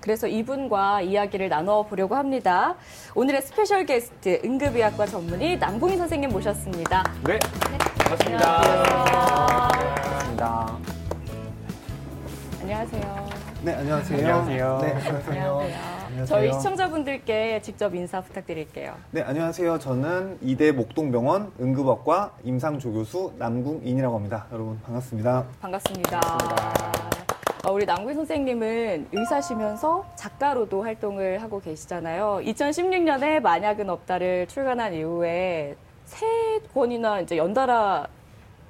그래서 이분과 이야기를 나눠보려고 합니다. 오늘의 special 게스트 응급의학과 전문의 남궁인 선생님 모셨습니다. 네, 반갑습니다. 반갑습니다. 안녕하세요. 네, 안녕하세요. 안녕하세요. 네, 안녕하세요. 안녕하세요. 저희 시청자분들께 직접 인사 부탁드릴게요. 네, 안녕하세요. 저는 이대 목동병원 응급학과 임상조교수 남궁인이라고 합니다. 여러분 반갑습니다. 반갑습니다. 어, 우리 남궁 선생님은 의사시면서 작가로도 활동을 하고 계시잖아요. 2016년에 만약은 없다를 출간한 이후에 세 권이나 이제 연달아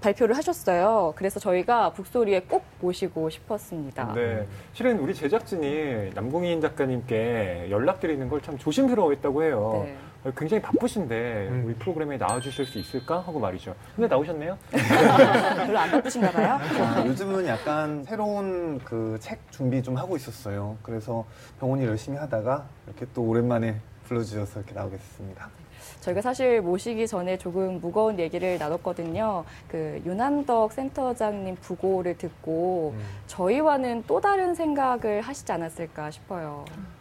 발표를 하셨어요. 그래서 저희가 북소리에 꼭 모시고 싶었습니다. 네, 실은 우리 제작진이 남궁인 작가님께 연락드리는 걸 참 조심스러워했다고 해요. 네. 어, 굉장히 바쁘신데 우리 프로그램에 나와주실 수 있을까 하고 말이죠. 근데 나오셨네요. 별로 안 바쁘신가 봐요. 아, 요즘은 약간 새로운 그 책 준비 좀 하고 있었어요. 그래서 병원일 열심히 하다가 이렇게 또 오랜만에 불러주셔서 이렇게 나오게 됐습니다. 저희가 사실 모시기 전에 조금 무거운 얘기를 나눴거든요. 그 윤한덕 센터장님 부고를 듣고 저희와는 또 다른 생각을 하시지 않았을까 싶어요. 그게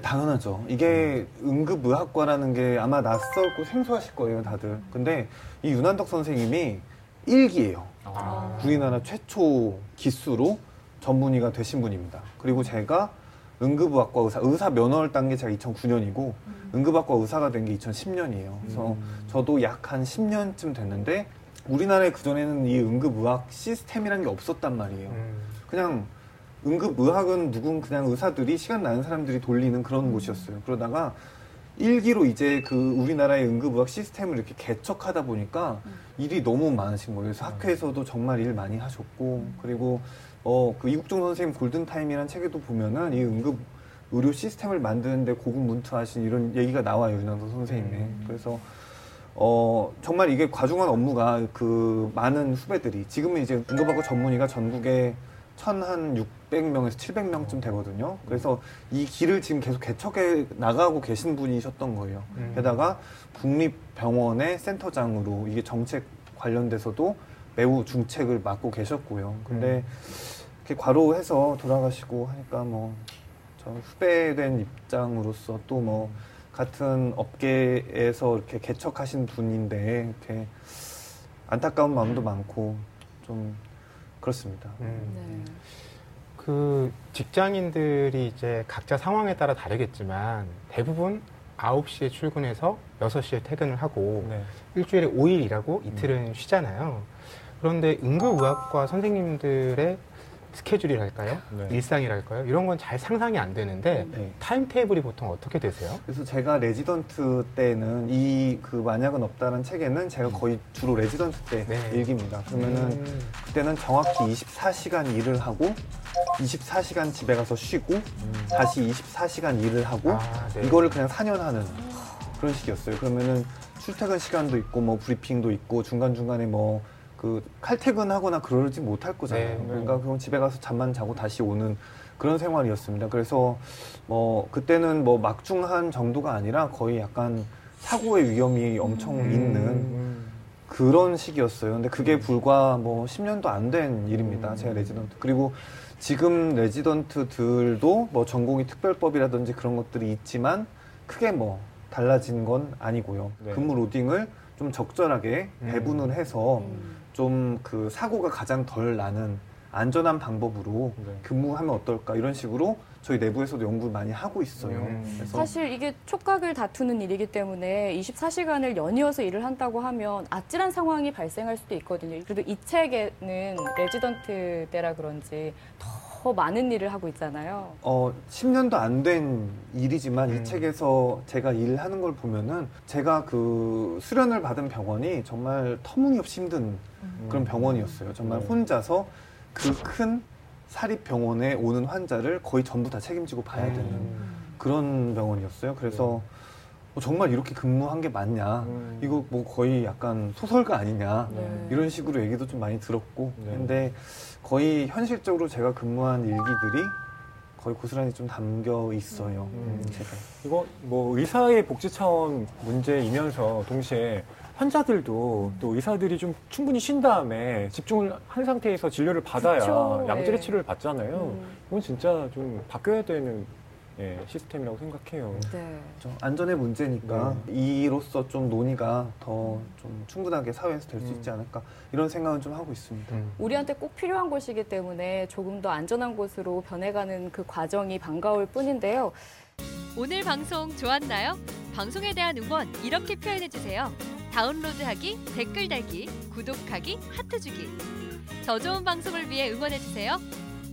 당연하죠. 이게 응급의학과라는 게 아마 낯설고 생소하실 거예요, 다들. 근데 이 윤한덕 선생님이 일기예요. 아. 우리나라 최초 기수로 전문의가 되신 분입니다. 그리고 제가 응급의학과 의사, 의사 면허를 딴 게 제가 2009년이고 응급학과 의사가 된 게 2010년이에요. 그래서 저도 약 한 10년쯤 됐는데 우리나라에 그전에는 이 응급의학 시스템이라는 게 없었단 말이에요. 그냥 응급의학은 누군 그냥 의사들이 시간 나는 사람들이 돌리는 그런 곳이었어요. 그러다가 일기로 이제 그 우리나라의 응급의학 시스템을 이렇게 개척하다 보니까 일이 너무 많으신 거예요. 그래서 학회에서도 정말 일 많이 하셨고 그리고 어 그 이국종 선생님 골든타임이라는 책에도 보면은 이 응급 의료 시스템을 만드는데 고군문투하신 이런 얘기가 나와요 윤한도 선생님의. 그래서 어 정말 이게 과중한 업무가 그 많은 후배들이 지금은 이제 응급학과 전문의가 전국에 천한 600명에서 700명쯤 되거든요. 그래서 이 길을 지금 계속 개척해 나가고 계신 분이셨던 거예요. 게다가 국립병원의 센터장으로 이게 정책 관련돼서도 매우 중책을 맡고 계셨고요. 근데 이렇게 과로해서 돌아가시고 하니까 뭐 저 후배된 입장으로서 또 뭐 같은 업계에서 이렇게 개척하신 분인데 이렇게 안타까운 마음도 많고 좀 그렇습니다. 네. 그 직장인들이 이제 각자 상황에 따라 다르겠지만 대부분 9시에 출근해서 6시에 퇴근을 하고 네. 일주일에 5일 일하고 이틀은 쉬잖아요. 그런데 응급의학과 선생님들의 스케줄이랄까요? 네. 일상이랄까요? 이런 건 잘 상상이 안 되는데 네. timetable이 보통 어떻게 되세요? 그래서 제가 레지던트 때는 이 그 만약은 없다는 책에는 제가 거의 주로 레지던트 때 네. 일기입니다. 그러면은 음. 그때는 정확히 24시간 일을 하고 24시간 집에 가서 쉬고 다시 24시간 일을 하고 아, 네. 이거를 그냥 4년 하는 그런 식이었어요. 그러면은 출퇴근 시간도 있고 뭐 브리핑도 있고 중간중간에 뭐 그 칼퇴근하거나 그러지 못할 거잖아요. 네. 그러니까 그건 집에 가서 잠만 자고 다시 오는 그런 생활이었습니다. 그래서 뭐 그때는 뭐 막중한 정도가 아니라 거의 약간 사고의 위험이 엄청 있는 음. 그런 시기였어요. 근데 그게 불과 뭐 10년도 안 된 일입니다. 제가 레지던트. 그리고 지금 레지던트들도 뭐 전공의 특별법이라든지 그런 것들이 있지만 크게 뭐 달라진 건 아니고요. 네. 근무 loading을 좀 적절하게 음. 배분을 해서 음. 좀그 사고가 가장 덜 나는 안전한 방법으로 네. 근무하면 어떨까 이런 식으로 저희 내부에서도 연구를 많이 하고 있어요. 음. 그래서 사실 이게 촉각을 다투는 일이기 때문에 24시간을 연이어서 일을 한다고 하면 아찔한 상황이 발생할 수도 있거든요. 그래도 이 책에는 레지던트 때라 그런지 더 많은 일을 하고 있잖아요. 어, 10년도 안 된 일이지만 음. 이 책에서 제가 일하는 걸 보면은 제가 그 수련을 받은 병원이 정말 터무니없이 힘든 그런 병원이었어요. 정말 네. 혼자서 그 큰 사립병원에 오는 환자를 거의 전부 다 책임지고 봐야 되는 음. 그런 병원이었어요. 그래서 어, 정말 이렇게 근무한 게 맞냐. 음. 이거 뭐 거의 약간 소설가 아니냐. 네. 이런 식으로 얘기도 좀 많이 들었고. 네. 근데 거의 현실적으로 제가 근무한 일기들이 거의 고스란히 좀 담겨 있어요. 음. 음, 제가. 이거 뭐 의사의 복지 차원 문제이면서 동시에 환자들도 또 의사들이 좀 충분히 쉰 다음에 집중을 한 상태에서 진료를 받아야 그쵸, 양질의 네. 치료를 받잖아요. 음. 이건 진짜 좀 바뀌어야 되는 예, 시스템이라고 생각해요. 네. 저 안전의 문제니까 이로써 좀 논의가 더 좀 충분하게 사회에서 될수 음. 있지 않을까 이런 생각은 좀 하고 있습니다. 음. 우리한테 꼭 필요한 곳이기 때문에 조금 더 안전한 곳으로 변해가는 그 과정이 반가울 뿐인데요. 오늘 방송 좋았나요? 방송에 대한 응원 이렇게 표현해 주세요. 다운로드하기, 댓글 달기, 구독하기, 하트 주기. 더 좋은 방송을 위해 응원해 주세요.